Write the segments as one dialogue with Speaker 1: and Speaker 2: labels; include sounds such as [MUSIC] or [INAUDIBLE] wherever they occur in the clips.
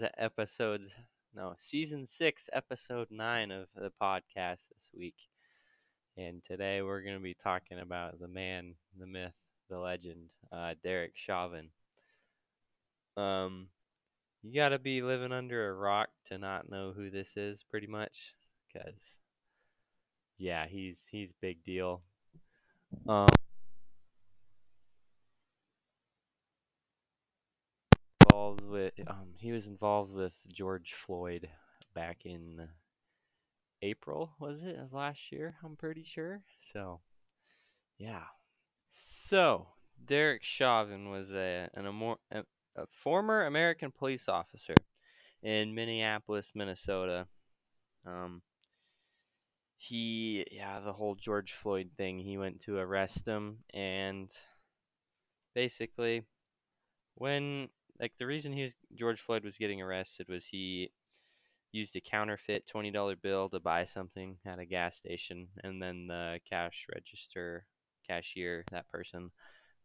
Speaker 1: is episode no season six, episode nine of the podcast this week, and today we're going to be talking about the man, the myth, the legend, uh, Derek Chauvin. Um, you got to be living under a rock to not know who this is, pretty much, because yeah, he's he's big deal. Um. involved with um he was involved with George Floyd back in April, was it, of last year, I'm pretty sure. So yeah. So Derek Chauvin was a an a, a former American police officer in Minneapolis, Minnesota. Um he yeah, the whole George Floyd thing, he went to arrest him and basically when like the reason he was George Floyd was getting arrested was he used a counterfeit twenty dollar bill to buy something at a gas station, and then the cash register cashier, that person,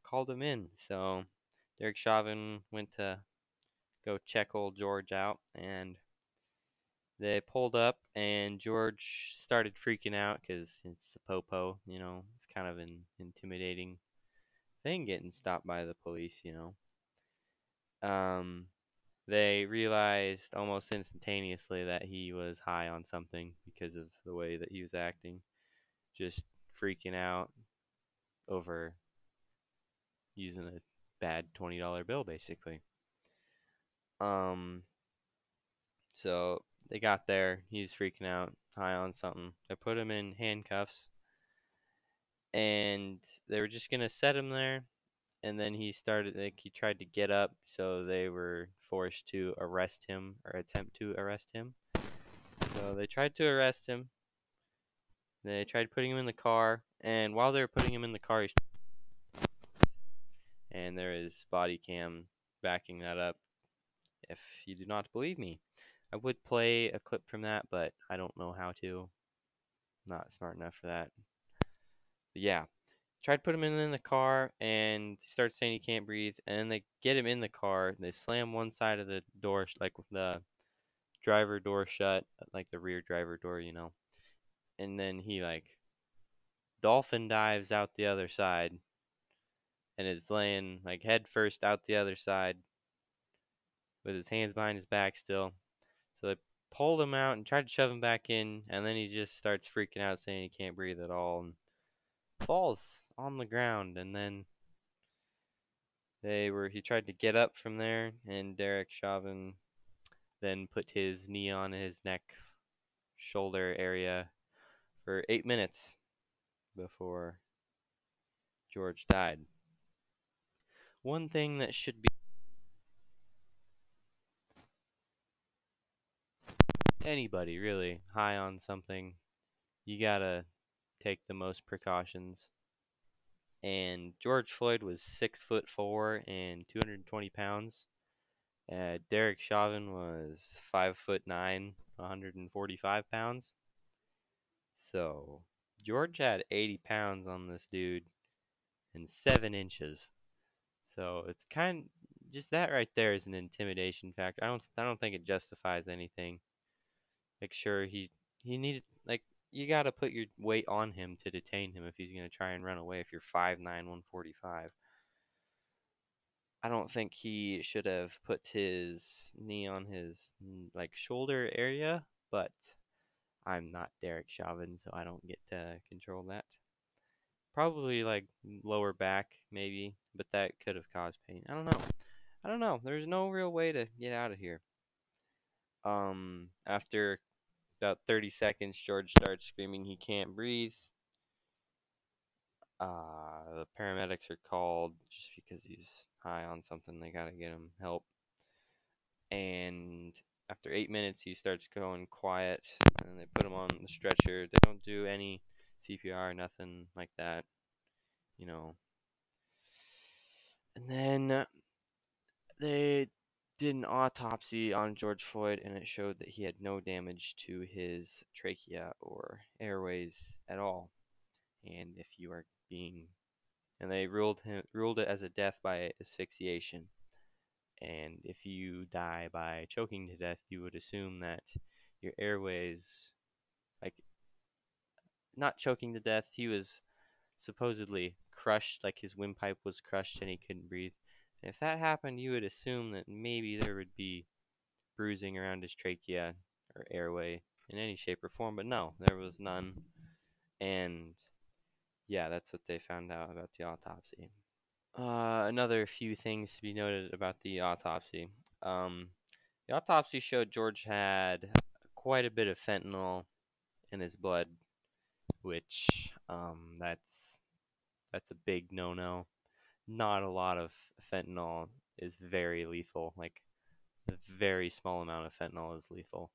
Speaker 1: called him in. So Derek Chauvin went to go check old George out, and they pulled up, and George started freaking out because it's the popo, you know, it's kind of an intimidating thing getting stopped by the police, you know um, they realized almost instantaneously that he was high on something because of the way that he was acting, just freaking out over using a bad twenty dollar bill, basically. Um, so they got there. He's freaking out, high on something. They put him in handcuffs, and they were just gonna set him there and then he started like he tried to get up so they were forced to arrest him or attempt to arrest him. So they tried to arrest him. They tried putting him in the car and while they were putting him in the car he [LAUGHS] and there is body cam backing that up. If you do not believe me i would play a clip from that but i don't know how to. Not smart enough for that. But yeah tried to put him in in the car and starts saying he can't breathe and then they get him in the car they slam one side of the door like with the driver door shut like the rear driver door you know and then he like dolphin dives out the other side and is laying like head first out the other side with his hands behind his back still. So they pulled him out and tried to shove him back in and then he just starts freaking out saying he can't breathe at all and falls on the ground and then they were he tried to get up from there and Derek Chauvin then put his knee on his neck shoulder area for 8 minutes before George died. One thing that should be anybody really high on something you got to take the most precautions. And George Floyd was six foot four and 220 pounds. Uh, Derek Chauvin was five foot nine, 145 pounds. So George had 80 pounds on this dude and seven inches. So it's kind just that right there is an intimidation factor. I don't I don't think it justifies anything. Like sure he he needed you got to put your weight on him to detain him if he's going to try and run away if you're 5'9 145 i don't think he should have put his knee on his like shoulder area but i'm not derek chauvin so i don't get to control that. Probably like lower back maybe but that could have caused pain. I don't know. I don't know. There's no real way to get out of here. Um after about 30 seconds, George starts screaming he can't breathe. Uh, the paramedics are called just because he's high on something. They got to get him help. And after eight minutes, he starts going quiet, and they put him on the stretcher. They don't do any CPR, nothing like that, you know. And then they did an autopsy on George Floyd and it showed that he had no damage to his trachea or airways at all. And if you are being and they ruled him ruled it as a death by asphyxiation. And if you die by choking to death, you would assume that your airways, like, not choking to death, he was supposedly crushed, like his windpipe was crushed and he couldn't breathe. If that happened, you would assume that maybe there would be bruising around his trachea or airway in any shape or form, but no, there was none. And yeah, that's what they found out about the autopsy. Uh, another few things to be noted about the autopsy. Um, the autopsy showed George had quite a bit of fentanyl in his blood, which um, that's that's a big no-no. Not a lot of fentanyl is very lethal. Like a very small amount of fentanyl is lethal.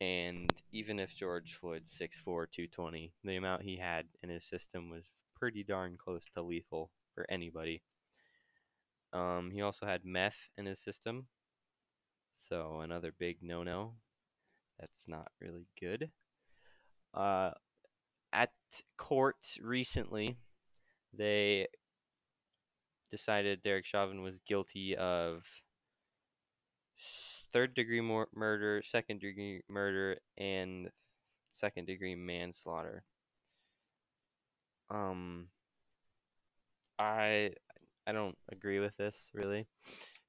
Speaker 1: And even if George Floyd's 6'4", 220, the amount he had in his system was pretty darn close to lethal for anybody. Um, he also had meth in his system, so another big no-no. That's not really good. Uh, at court recently, they decided Derek Chauvin was guilty of third degree murder, second degree murder, and second degree manslaughter. Um, I I don't agree with this really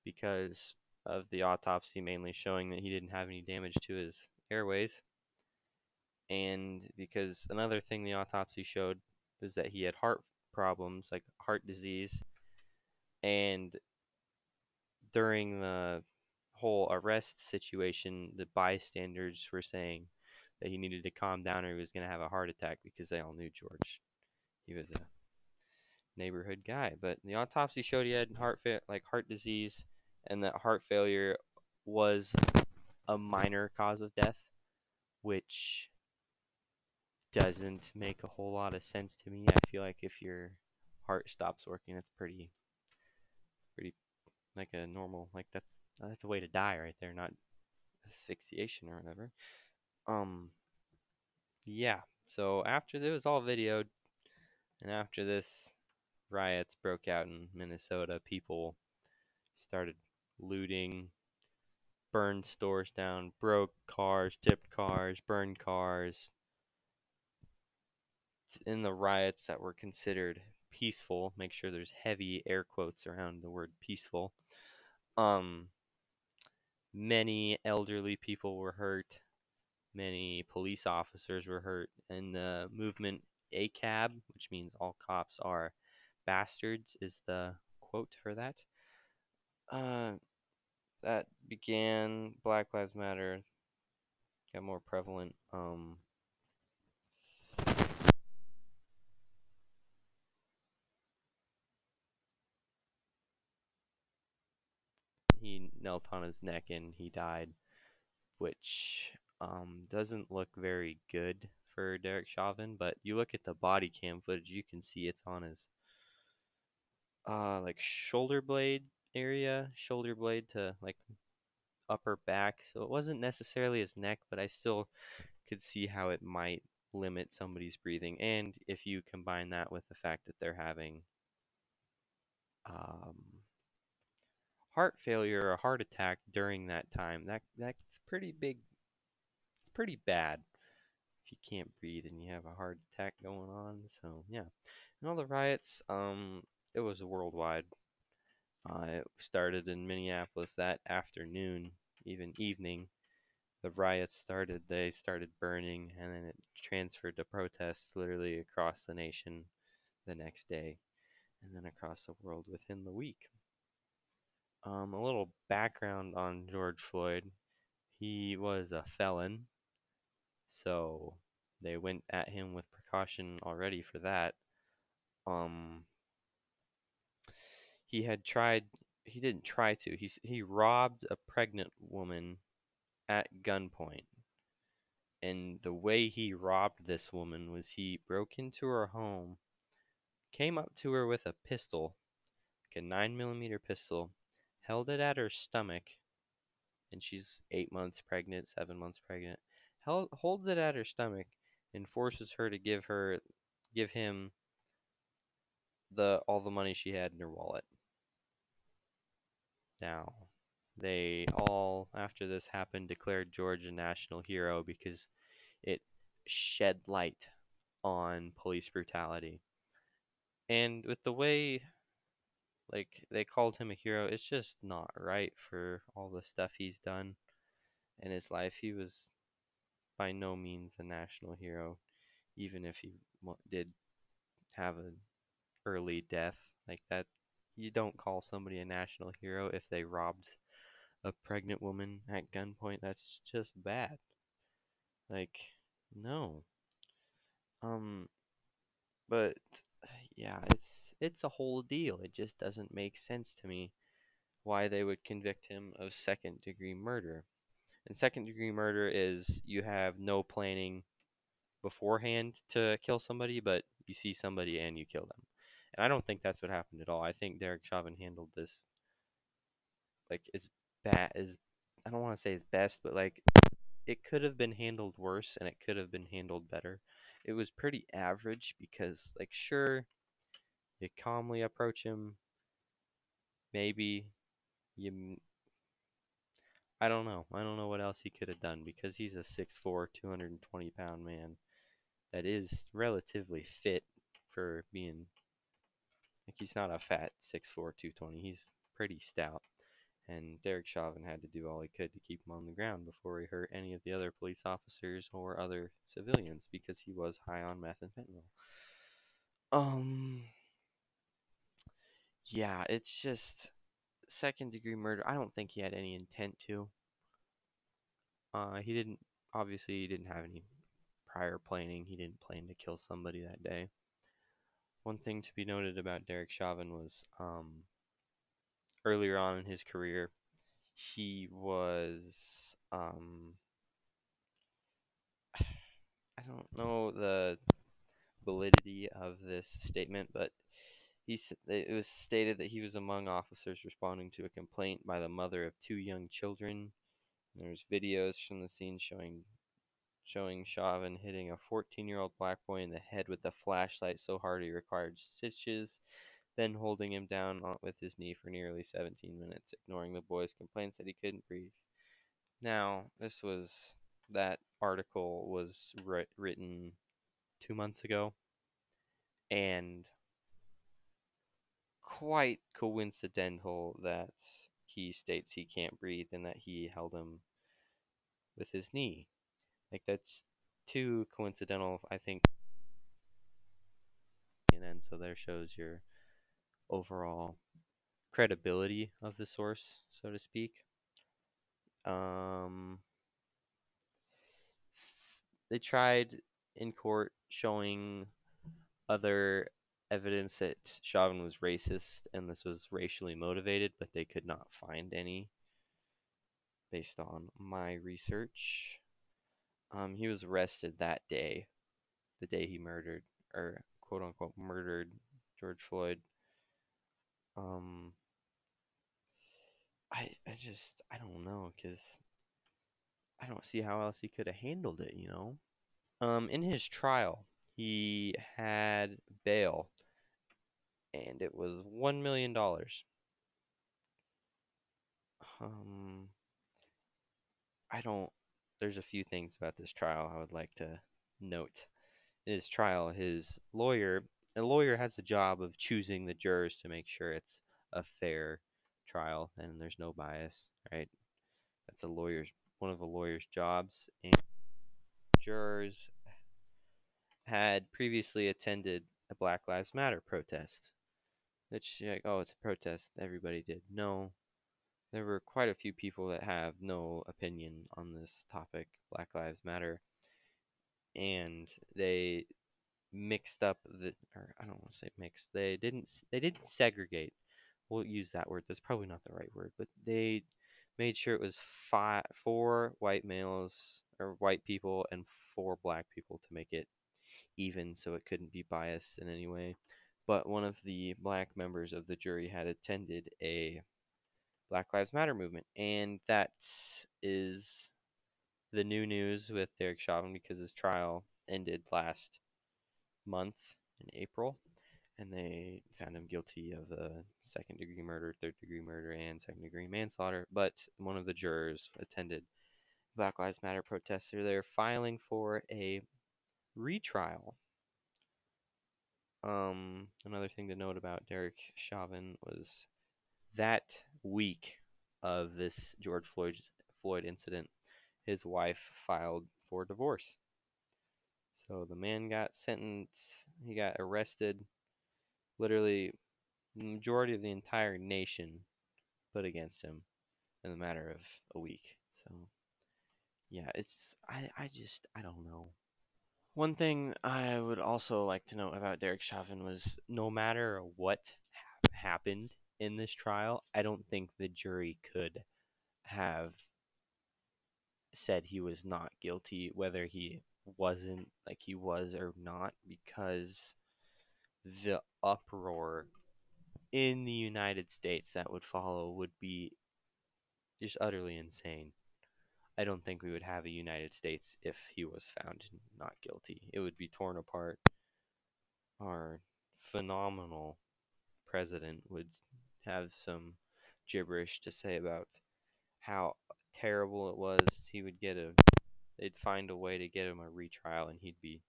Speaker 1: because of the autopsy mainly showing that he didn't have any damage to his airways. And because another thing the autopsy showed was that he had heart problems, like heart disease. And during the whole arrest situation, the bystanders were saying that he needed to calm down or he was going to have a heart attack because they all knew George. He was a neighborhood guy. But the autopsy showed he had heart fa- like heart disease, and that heart failure was a minor cause of death, which doesn't make a whole lot of sense to me. I feel like if your heart stops working, pretty, pretty like a normal like that's that's a way to die right there, not asphyxiation or whatever. Um, yeah. So after it was all videoed, and after this riots broke out in Minnesota, people started looting, burned stores down, broke cars, tipped cars, burned cars. In the riots that were considered peaceful, make sure there's heavy air quotes around the word peaceful. Um, many elderly people were hurt. Many police officers were hurt, and the movement ACAB, which means all cops are bastards, is the quote for that. Uh, that began Black Lives Matter, got more prevalent. Um, he knelt on his neck and he died, which um, doesn't look very good for Derek Chauvin. But you look at the body cam footage, you can see it's on his uh, like shoulder blade area, shoulder blade to like upper back. So it wasn't necessarily his neck, but I still could see how it might limit somebody's breathing. And if you combine that with the fact that they're having um, heart failure or a heart attack during that time, that that's pretty big. It's pretty bad if you can't breathe and you have a heart attack going on. So yeah, and all the riots. Um, it was worldwide. Uh, it started in Minneapolis that afternoon, even evening. The riots started. They started burning, and then it transferred to protests literally across the nation the next day, and then across the world within the week. Um, a little background on George Floyd. He was a felon, so they went at him with precaution already for that. Um, he had tried he didn't try to he he robbed a pregnant woman at gunpoint and the way he robbed this woman was he broke into her home came up to her with a pistol like a 9 millimeter pistol held it at her stomach and she's 8 months pregnant 7 months pregnant held, holds it at her stomach and forces her to give her give him the all the money she had in her wallet now, they all, after this happened, declared George a national hero because it shed light on police brutality. And with the way like they called him a hero, it's just not right for all the stuff he's done in his life. He was by no means a national hero, even if he did have an early death like that. You don't call somebody a national hero if they robbed a pregnant woman at gunpoint. That's just bad. Like, no. Um, but yeah, it's it's a whole deal. It just doesn't make sense to me why they would convict him of second degree murder. And second degree murder is you have no planning beforehand to kill somebody, but you see somebody and you kill them. And I don't think that's what happened at all. I think Derek Chauvin handled this like as bad as I don't want to say as best, but like it could have been handled worse and it could have been handled better. It was pretty average because like sure you calmly approach him maybe you I don't know. I don't know what else he could have done because he's a 6'4", 220 pound man that is relatively fit for being like he's not a fat 6'4", 220. He's pretty stout. And Derek Chauvin had to do all he could to keep him on the ground before he hurt any of the other police officers or other civilians because he was high on meth and fentanyl. Um, yeah, it's just second degree murder. I don't think he had any intent to. Uh, he didn't. Obviously, he didn't have any prior planning. He didn't plan to kill somebody that day. One thing to be noted about Derek Chauvin was um, earlier on in his career, he was um, [SIGHS] I don't know the validity of this statement, but he it was stated that he was among officers responding to a complaint by the mother of two young children. There's videos from the scene showing showing Chauvin hitting a 14-year-old black boy in the head with a flashlight so hard he required stitches, then holding him down with his knee for nearly 17 minutes, ignoring the boy's complaints that he couldn't breathe. Now, this was that article was written two months ago, and quite coincidental that he states he can't breathe and that he held him with his knee. Like that's too coincidental, I think. And then so there shows your overall credibility of the source, so to speak. Um, they tried in court showing other evidence that Chauvin was racist and this was racially motivated, but they could not find any based on my research. Um, he was arrested that day, the day he murdered, or quote unquote murdered George Floyd. Um, I I just I don't know because I don't see how else he could have handled it. You know, um, in his trial, he had bail, and it was one million dollars. Um, I don't. There's a few things about this trial I would like to note. In his trial, his lawyer, a lawyer has the job of choosing the jurors to make sure it's a fair trial and there's no bias, right? That's a lawyer's one of a lawyer's jobs. And jurors had previously attended a Black Lives Matter protest. Which, like, oh, it's a protest. Everybody did. No, there were quite a few people that have no opinion on this topic, Black Lives Matter, and they mixed up the, or I don't want to say mixed. They didn't. They didn't segregate. We'll use that word. That's probably not the right word, but they made sure it was five, four white males or white people and four black people to make it even, so it couldn't be biased in any way. But one of the black members of the jury had attended a Black Lives Matter movement, and that is the new news with Derek Chauvin because his trial ended last month in April, and they found him guilty of the second degree murder, third degree murder, and second degree manslaughter. But one of the jurors attended Black Lives Matter protests. They're filing for a retrial. Um, another thing to note about Derek Chauvin was that week of this George Floyd Floyd incident, his wife filed for divorce. So the man got sentenced. He got arrested. Literally, the majority of the entire nation put against him in a matter of a week. So, yeah, it's I I just I don't know. One thing I would also like to note about Derek Chauvin was no matter what ha- happened in this trial, I don't think the jury could have said he was not guilty, whether he wasn't like he was or not, because the uproar in the United States that would follow would be just utterly insane. I don't think we would have a United States if he was found not guilty. It would be torn apart. Our phenomenal president would have some gibberish to say about how terrible it was. He would get a, they'd find a way to get him a retrial and he'd be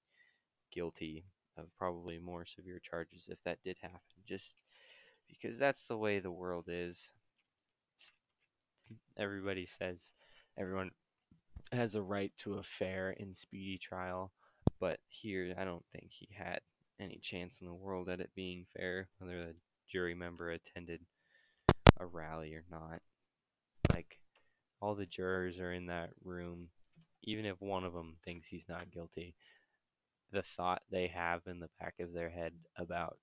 Speaker 1: guilty of probably more severe charges if that did happen. Just because that's the way the world is. Everybody says everyone has a right to a fair and speedy trial, but here I don't think he had any chance in the world at it being fair, whether the jury member attended a rally or not. Like, all the jurors are in that room, even if one of them thinks he's not guilty, the thought they have in the back of their head about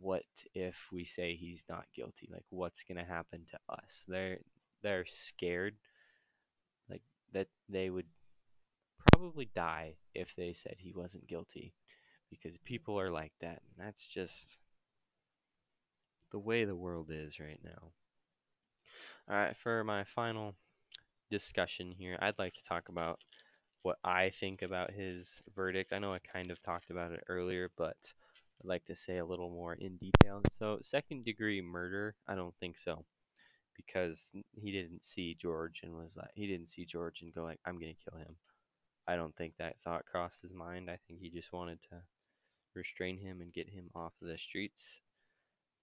Speaker 1: what if we say he's not guilty like what's going to happen to us they're they're scared that they would probably die if they said he wasn't guilty because people are like that and that's just the way the world is right now. All right for my final discussion here i'd like to talk about what i think about his verdict. I know i kind of talked about it earlier but i'd like to say a little more in detail. So second degree murder? I don't think so because he didn't see George and was like he didn't see George and go like I'm gonna kill him. I don't think that thought crossed his mind. I think he just wanted to restrain him and get him off the streets.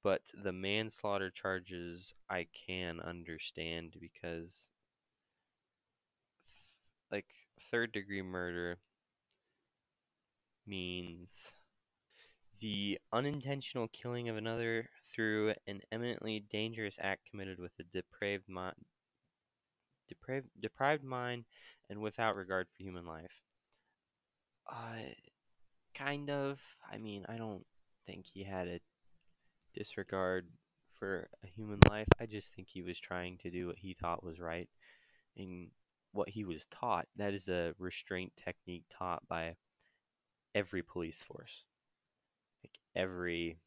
Speaker 1: But the manslaughter charges I can understand because like third degree murder means the unintentional killing of another through an imminently dangerous act committed with a depraved mind, depraved, deprived mind and without regard for human life. Uh, kind of. I mean, I don't think he had a disregard for a human life. I just think he was trying to do what he thought was right and what he was taught. That is a restraint technique taught by every police force every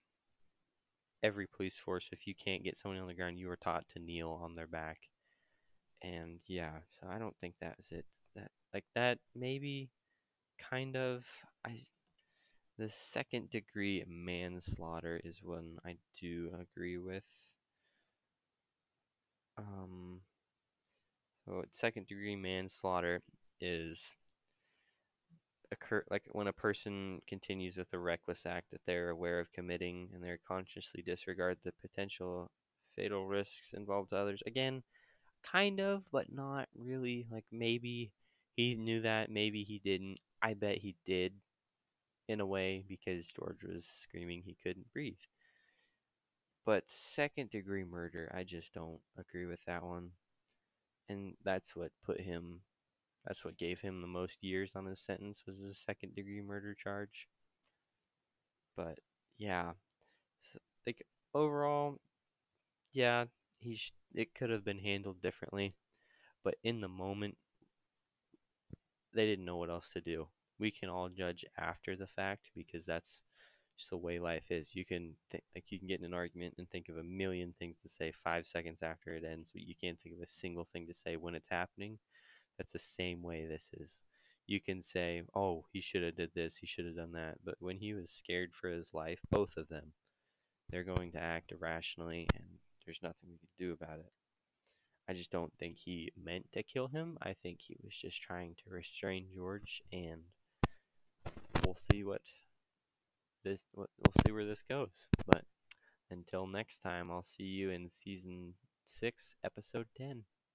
Speaker 1: every police force if you can't get someone on the ground you are taught to kneel on their back. And yeah so i don't think that's it. That like that maybe kind of i the second degree manslaughter is one i do agree with. Um so second degree manslaughter is occur like when a person continues with a reckless act that they're aware of committing and they're consciously disregard the potential fatal risks involved to others again kind of but not really like maybe he knew that maybe he didn't. I bet he did in a way because george was screaming he couldn't breathe. But second degree murder i just don't agree with that one. And that's what put him that's what gave him the most years on his sentence was his second degree murder charge. But yeah, so, like overall, yeah, he sh- it could have been handled differently, but in the moment, they didn't know what else to do. We can all judge after the fact because that's just the way life is. You can think like you can get in an argument and think of a million things to say five seconds after it ends, but you can't think of a single thing to say when it's happening. That's the same way this is. you can say, "Oh, he should have did this, he should have done that." But when he was scared for his life, both of them, they're going to act irrationally and there's nothing we can do about it. I just don't think he meant to kill him. I think he was just trying to restrain George and we'll see what this we'll see where this goes. But until next time, I'll see you in season 6, episode 10.